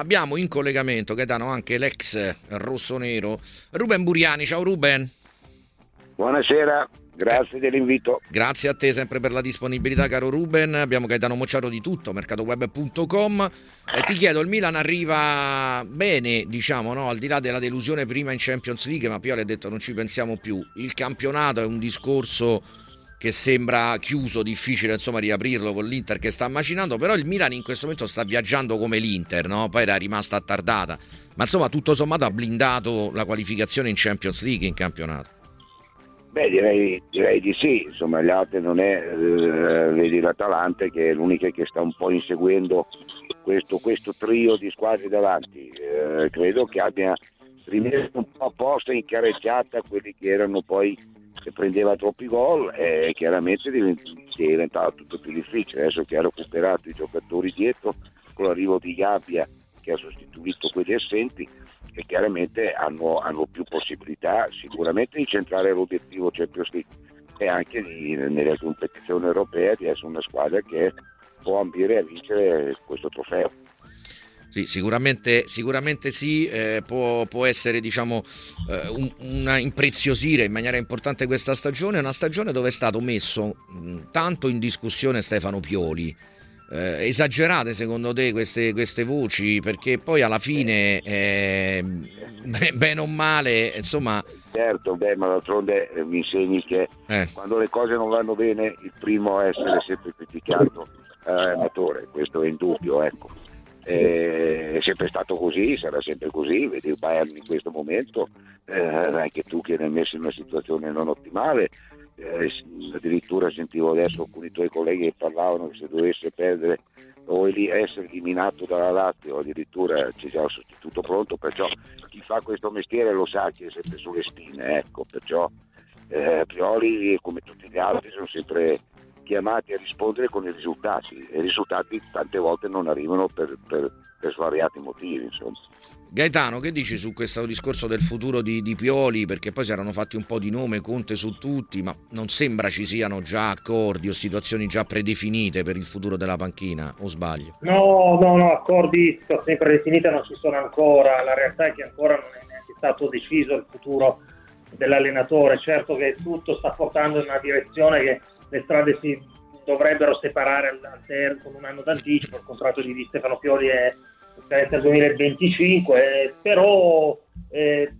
Abbiamo in collegamento Gaetano anche l'ex rossonero Ruben Buriani. Ciao Ruben. Buonasera, grazie dell'invito. Grazie a te sempre per la disponibilità, caro Ruben. Abbiamo Gaetano Mocciaro di tutto, mercatoweb.com. E ti chiedo, il Milan arriva bene, diciamo, no? al di là della delusione prima in Champions League, ma Pioli ha detto non ci pensiamo più. Il campionato è un discorso che sembra chiuso, difficile insomma riaprirlo con l'Inter che sta macinando, però il Milan in questo momento sta viaggiando come l'Inter, no? poi era rimasta attardata, ma insomma tutto sommato ha blindato la qualificazione in Champions League in campionato. Beh, direi, direi di sì, insomma gli altri non è, eh, vedi l'Atalante che è l'unica che sta un po' inseguendo questo, questo trio di squadre davanti, eh, credo che abbia rimesso un po' a posto in careggiata quelli che erano poi che prendeva troppi gol e chiaramente diventava tutto più difficile. Adesso che ha recuperato i giocatori dietro con l'arrivo di Gabbia che ha sostituito quelli assenti e chiaramente hanno, hanno più possibilità sicuramente di centrare l'obiettivo Champions League e anche di, nelle competizioni europee di essere una squadra che può ambire a vincere questo trofeo. Sì, sicuramente, sicuramente sì, eh, può, può, essere diciamo, eh, un, una impreziosire in maniera importante questa stagione, una stagione dove è stato messo mh, tanto in discussione Stefano Pioli. Eh, esagerate secondo te queste, queste, voci? Perché poi alla fine, eh, bene o male, insomma... Certo, beh, ma d'altronde eh, mi insegni che eh. quando le cose non vanno bene il primo a essere sempre criticato è l'amatore, questo è indubbio, ecco eh, è sempre stato così, sarà sempre così, vedi il Bayern in questo momento, eh, anche tu che ne hai messo in una situazione non ottimale, eh, addirittura sentivo adesso alcuni tuoi colleghi che parlavano che se dovesse perdere o essere eliminato dalla Lazio addirittura c'è già un sostituto pronto, perciò chi fa questo mestiere lo sa che è sempre sulle spine, ecco, perciò eh, Prioli come tutti gli altri sono sempre chiamati a rispondere con i risultati e i risultati tante volte non arrivano per, per, per svariati motivi. Insomma. Gaetano, che dici su questo discorso del futuro di, di, Pioli? Perché poi si erano fatti un po' di nome, Conte su tutti, ma non sembra ci siano già accordi o situazioni già predefinite per il futuro della panchina, o sbaglio? No, no, no, accordi, situazioni predefinite non ci sono ancora. La realtà è che ancora non è neanche stato deciso il futuro dell'allenatore. Certo che tutto sta portando in una direzione che le strade si dovrebbero separare al, al ter- con un anno d'anticipo, il contratto di Stefano Pioli è scadenza del 2025, eh, però eh,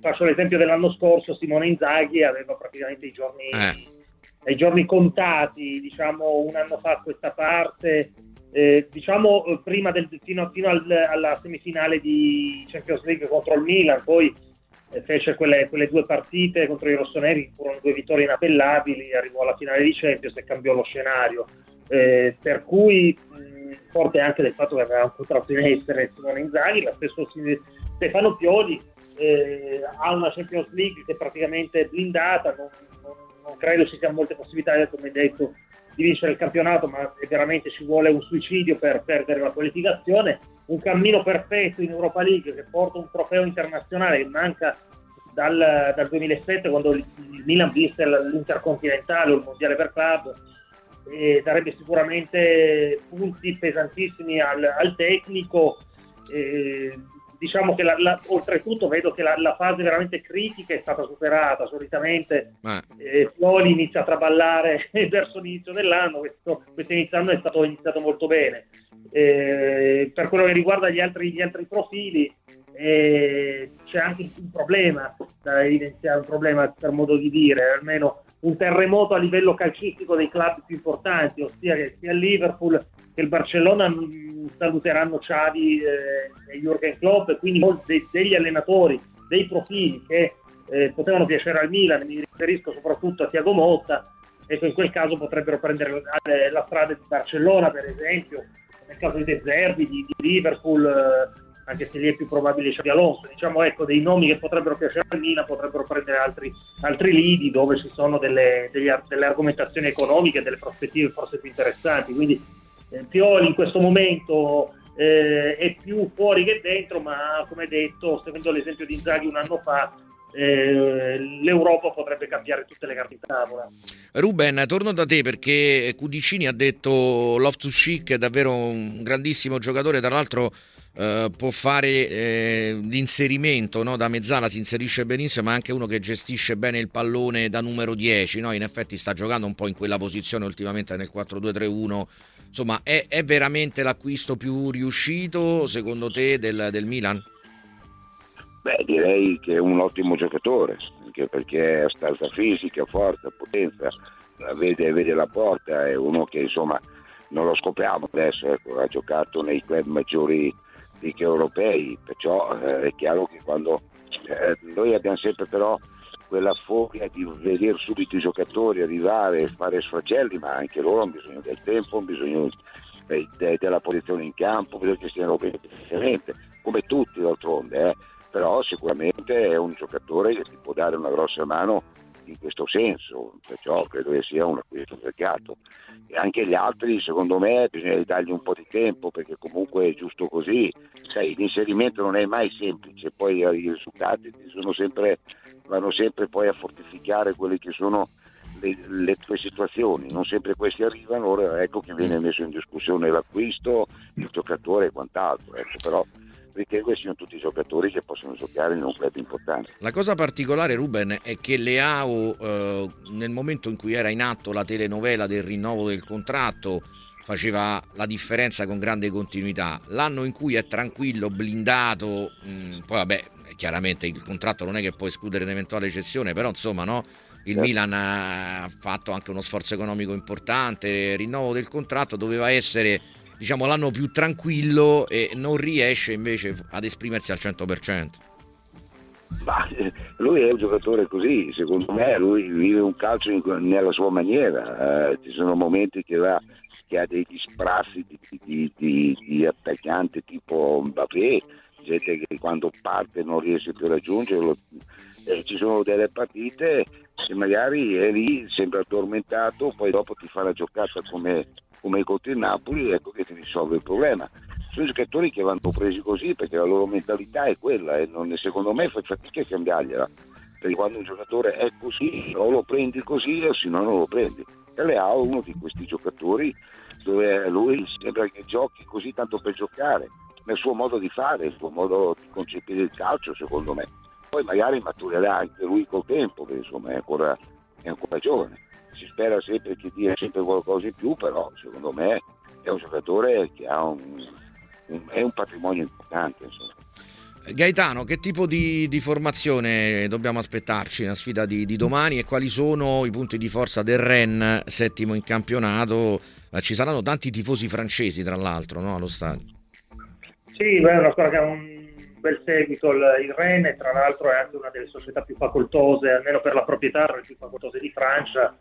faccio l'esempio dell'anno scorso, Simone Inzaghi aveva praticamente i giorni, eh. i giorni contati, diciamo un anno fa a questa parte, eh, diciamo prima del, fino, fino al, alla semifinale di Champions League contro il Milan, poi fece quelle, quelle, due partite contro i rossoneri, furono due vittorie inappellabili, arrivò alla finale di Champions e cambiò lo scenario. Eh, per cui mh, forte anche del fatto che aveva un contratto in essere Simone Inzaghi, lo stesso Stefano Pioli eh, ha una Champions League che è praticamente blindata, non, non, non credo ci siano molte possibilità, come detto, di vincere il campionato, ma veramente ci vuole un suicidio per perdere la qualificazione. Un cammino perfetto in Europa League che porta un trofeo internazionale che manca dal, dal 2007 quando il Milan vinse l'Intercontinentale o il Mondiale per Club e darebbe sicuramente punti pesantissimi al, al tecnico. E, diciamo che la, la, oltretutto vedo che la, la, fase veramente critica è stata superata. Solitamente eh, Flori inizia a traballare verso l'inizio dell'anno, questo, questo inizio anno è stato iniziato molto bene. Eh, per quello che riguarda gli altri, gli altri profili, eh, c'è anche un problema da evidenziare, un problema per modo di dire, almeno un terremoto a livello calcistico dei club più importanti, ossia che sia il Liverpool che il Barcellona saluteranno Xavi eh, e Jürgen Klopp, quindi molti degli allenatori, dei profili che eh, potevano piacere al Milan, mi riferisco soprattutto a Tiago Motta, ecco in quel caso potrebbero prendere la, la strada di Barcellona per esempio, nel caso di De Zerbi, di, di Liverpool, eh, anche se lì è più probabile Xavi Alonso, diciamo ecco dei nomi che potrebbero piacere al Milan, potrebbero prendere altri, altri lidi dove ci sono delle, degli, delle argomentazioni economiche, delle prospettive forse più interessanti, quindi eh, Pioli in questo momento eh, è più fuori che dentro, ma come detto, seguendo l'esempio di Inzaghi un anno fa, eh, l'Europa potrebbe cambiare tutte le carte in tavola. Ruben, torno da te perché Cudicini ha detto to Chic è davvero un grandissimo giocatore, tra l'altro eh, può fare eh, l'inserimento no? da mezzala, si inserisce benissimo, ma anche uno che gestisce bene il pallone da numero 10. No? In effetti sta giocando un po' in quella posizione ultimamente nel 4-2-3-1. Insomma, è, è veramente l'acquisto più riuscito secondo te del, del Milan? Beh, direi che è un ottimo giocatore, anche perché ha stazza fisica, forza, potenza, vede, vede la porta, è uno che insomma non lo scopriamo adesso, ecco, ha giocato nei club maggiori dico, europei, perciò eh, è chiaro che quando eh, noi abbiamo sempre però quella foglia di vedere subito i giocatori arrivare e fare sfracelli, ma anche loro hanno bisogno del tempo, hanno bisogno de, de, della posizione in campo, bisogna che stiano bene come tutti d'altronde, eh. però sicuramente è un giocatore che ti può dare una grossa mano in questo senso, perciò credo che sia un acquisto mercato. Anche gli altri, secondo me, bisogna dargli un po' di tempo perché comunque è giusto così. Sai, l'inserimento non è mai semplice, poi i risultati sempre, vanno sempre poi a fortificare quelle che sono le, le, tue situazioni, non sempre questi arrivano, ora ecco che viene messo in discussione l'acquisto, il giocatore e quant'altro, ecco, però ritengo che siano tutti giocatori che possono giocare in un club importante. La cosa particolare, Ruben, è che Leao, eh, nel momento in cui era in atto la telenovela del rinnovo del contratto, faceva la differenza con grande continuità. L'anno in cui è tranquillo, blindato, mh, mm, poi vabbè, chiaramente il contratto non è che può escludere un'eventuale cessione, però insomma, no? Il certo. Milan ha fatto anche uno sforzo economico importante, il rinnovo del contratto doveva essere diciamo, l'anno più tranquillo e non riesce invece ad esprimersi al 100%. Ma eh, lui è un giocatore così, secondo me lui vive un calcio in, nella sua maniera, eh, ci sono momenti che, va, che ha degli sprazzi di, di, di, di, attaccante tipo Mbappé, gente che quando parte non riesce più a raggiungerlo, eh, ci sono delle partite che magari è lì, sembra tormentato, poi dopo ti fa la giocata come come contro il Napoli, ecco che ti risolve il problema. Sono giocatori che vanno presi così perché la loro mentalità è quella e non, secondo me fai fatica a cambiargliela. Perché quando un giocatore è così, o lo prendi così o se no non lo prendi. E Leao è uno di questi giocatori dove lui sembra che giochi così tanto per giocare, nel suo modo di fare, il suo modo di concepire il calcio, secondo me. Poi magari maturerà anche lui col tempo, che insomma è ancora, è ancora giovane si spera sempre che dia sempre qualcosa in più, però secondo me è un giocatore che ha un, un, è un patrimonio importante. Insomma. Gaetano, che tipo di, di, formazione dobbiamo aspettarci nella sfida di, di, domani e quali sono i punti di forza del Rennes, settimo in campionato? Ci saranno tanti tifosi francesi, tra l'altro, no, allo stadio. Sì, beh, è una squadra che ha un bel seguito il, il Rennes, tra l'altro è anche una delle società più facoltose, almeno per la proprietà, le più facoltose di Francia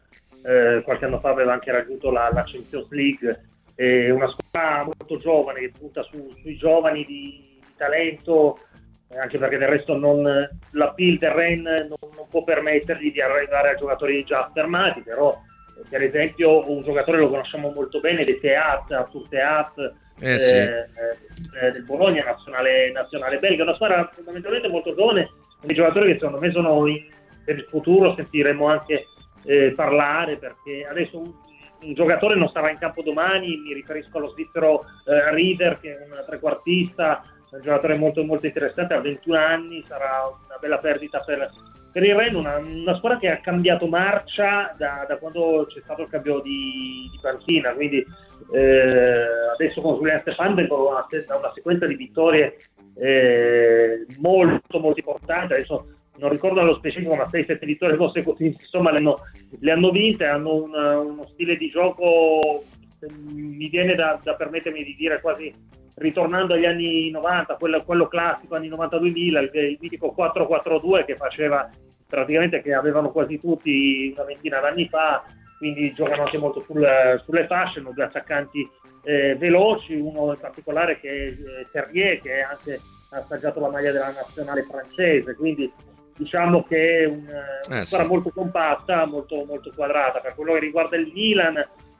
eh, qualche anno fa aveva anche raggiunto la, la Champions League, è una squadra molto giovane che punta su, sui giovani di, di talento, eh, anche perché del resto non, la PIL del Rennes non, non, può permettergli di arrivare a giocatori già affermati, però per esempio un giocatore lo conosciamo molto bene, De Teat, Arthur Teat, eh, sì. Eh, eh, del Bologna, nazionale, nazionale belga, una squadra fondamentalmente molto giovane, dei giocatori che secondo me sono in, per il futuro sentiremo anche eh, parlare perché adesso un, un, giocatore non sarà in campo domani, mi riferisco allo svizzero eh, Rieder che è un trequartista, un giocatore molto, molto interessante, ha 21 anni, sarà una bella perdita per, per il Ren, una, una, squadra che ha cambiato marcia da, da quando c'è stato il cambio di, di panchina, quindi eh, adesso con Julian Stefan vengono una, una sequenza di vittorie eh, molto molto importanti, adesso non ricordo nello specifico, ma 6-7 vittorie consecutive, insomma, le hanno, le hanno vinte, hanno un, uno stile di gioco, mi viene da, da, permettermi di dire quasi ritornando agli anni 90, quello, quello classico, anni 92-2000, il, il mitico 4-4-2 che faceva praticamente che avevano quasi tutti una ventina d'anni fa, quindi giocano anche molto sul, sulle fasce, hanno due attaccanti eh, veloci, uno in particolare che è eh, Terrier, che anche ha assaggiato la maglia della nazionale francese, quindi diciamo che è un, eh, una squadra sì. molto compatta, molto, molto, quadrata. Per quello che riguarda il Milan,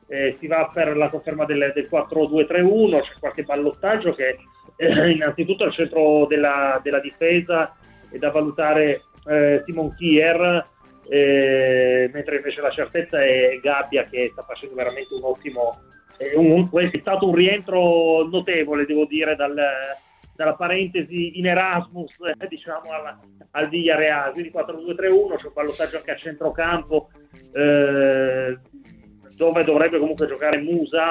eh, si va per la conferma del, del 4-2-3-1, c'è qualche ballottaggio che eh, innanzitutto al centro della, della, difesa è da valutare eh, Simon Kier, eh, mentre invece la certezza è Gabbia che sta facendo veramente un ottimo... Un, è stato un rientro notevole, devo dire, dal, dalla parentesi in Erasmus eh, diciamo alla, al Villarreal. Quindi 4-2-3-1 c'è un ballottaggio anche a centrocampo eh, dove dovrebbe comunque giocare Musa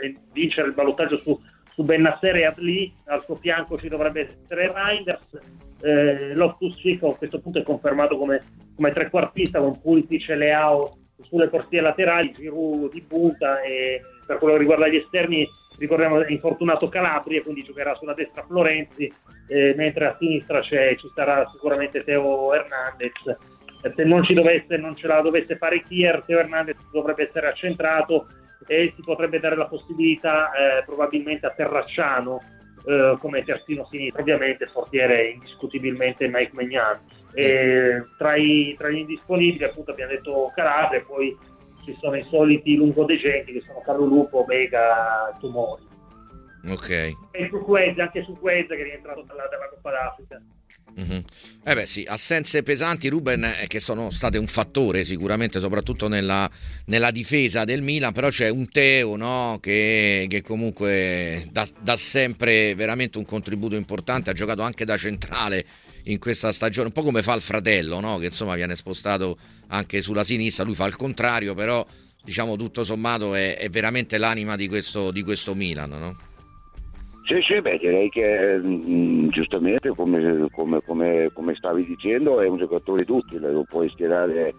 e vincere il ballottaggio su, su Bennasser e Adli al suo fianco ci dovrebbe essere Reinders. Eh, Loftus Cheek a questo punto è confermato come, come trequartista con Pulisic e Leao sulle corsie laterali, Giroud di punta e per quello che riguarda gli esterni ricordiamo è infortunato Calabria quindi giocherà sulla destra Florenzi eh, mentre a sinistra ci sarà sicuramente Teo Hernandez se non, ci dovesse, non ce la dovesse fare Kier Teo Hernandez dovrebbe essere accentrato e si potrebbe dare la possibilità eh, probabilmente a Terracciano eh, come terzino sinistro ovviamente portiere indiscutibilmente Mike Magnan e tra, i, tra gli indisponibili appunto abbiamo detto Calabria poi ci sono i soliti lungodegenti che sono Carlo Lupo, Vega, Tumori. Ok. E su Quez, anche su Quez che è rientrato dalla, dalla Coppa d'Africa. Mm-hmm. Eh beh sì, assenze pesanti Ruben eh, che sono state un fattore sicuramente soprattutto nella, nella difesa del Milan, però c'è un Teo no, che, che, comunque dà, sempre veramente un contributo importante, ha giocato anche da centrale in questa stagione, un po' come fa il fratello, no? che insomma viene spostato anche sulla sinistra, lui fa il contrario, però diciamo tutto sommato è, è veramente l'anima di questo, di questo Milan. No? Sì, sì, beh, direi che mh, mm, giustamente, come, come, come, come, stavi dicendo, è un giocatore utile, lo puoi schierare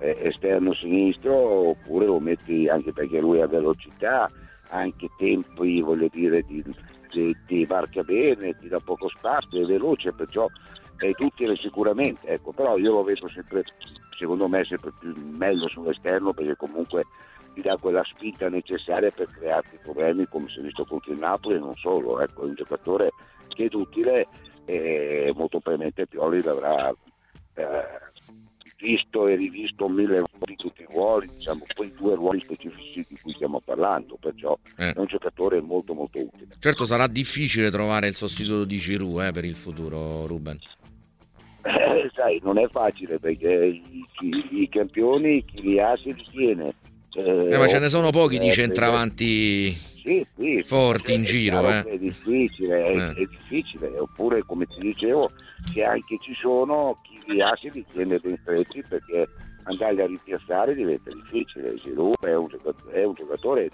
eh, esterno sinistro oppure lo metti anche perché lui ha velocità, anche tempi, voglio dire, di, di, di varca bene, ti dà poco spazio, è veloce, perciò è utile sicuramente, ecco, però io lo vedo sempre, secondo me, sempre più meglio sull'esterno perché comunque ti dà quella spinta necessaria per crearti problemi come si è visto contro il Napoli e non solo, ecco, è un giocatore che è utile e molto probabilmente Pioli l'avrà eh, visto e rivisto mille volte tutti i ruoli, diciamo quei due ruoli specifici di cui stiamo parlando, perciò eh. è un giocatore molto molto utile. Certo sarà difficile trovare il sostituto di Giroud eh, per il futuro Ruben. Eh, sai, non è facile perché i, i, campioni chi li ha si li tiene. Eh, ma ce ne sono pochi di centravanti sì, sì, forti in giro. Eh. È difficile, è, eh. è, difficile, oppure come ti dicevo, se anche ci sono, chi li ha si li tiene ben stretti perché andarli a ripiazzare diventa difficile. Giroud è un giocatore, è un giocatore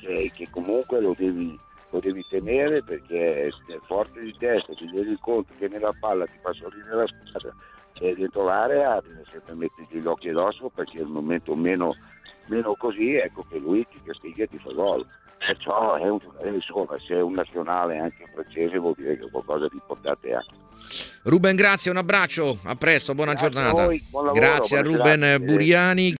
che, che comunque lo devi lo devi tenere perché è forte di testa, ti rendi conto che nella palla ti fa sorridere la squadra e dentro l'area devi sempre mettergli gli occhi addosso perché nel momento meno, meno così ecco che lui ti castiga e ti fa gol. Perciò è un, insomma, se è un nazionale anche francese vuol dire che qualcosa di importante ha. Ruben, grazie, un abbraccio, a presto, buona grazie giornata. A voi, grazie a Ruben serata. Buriani.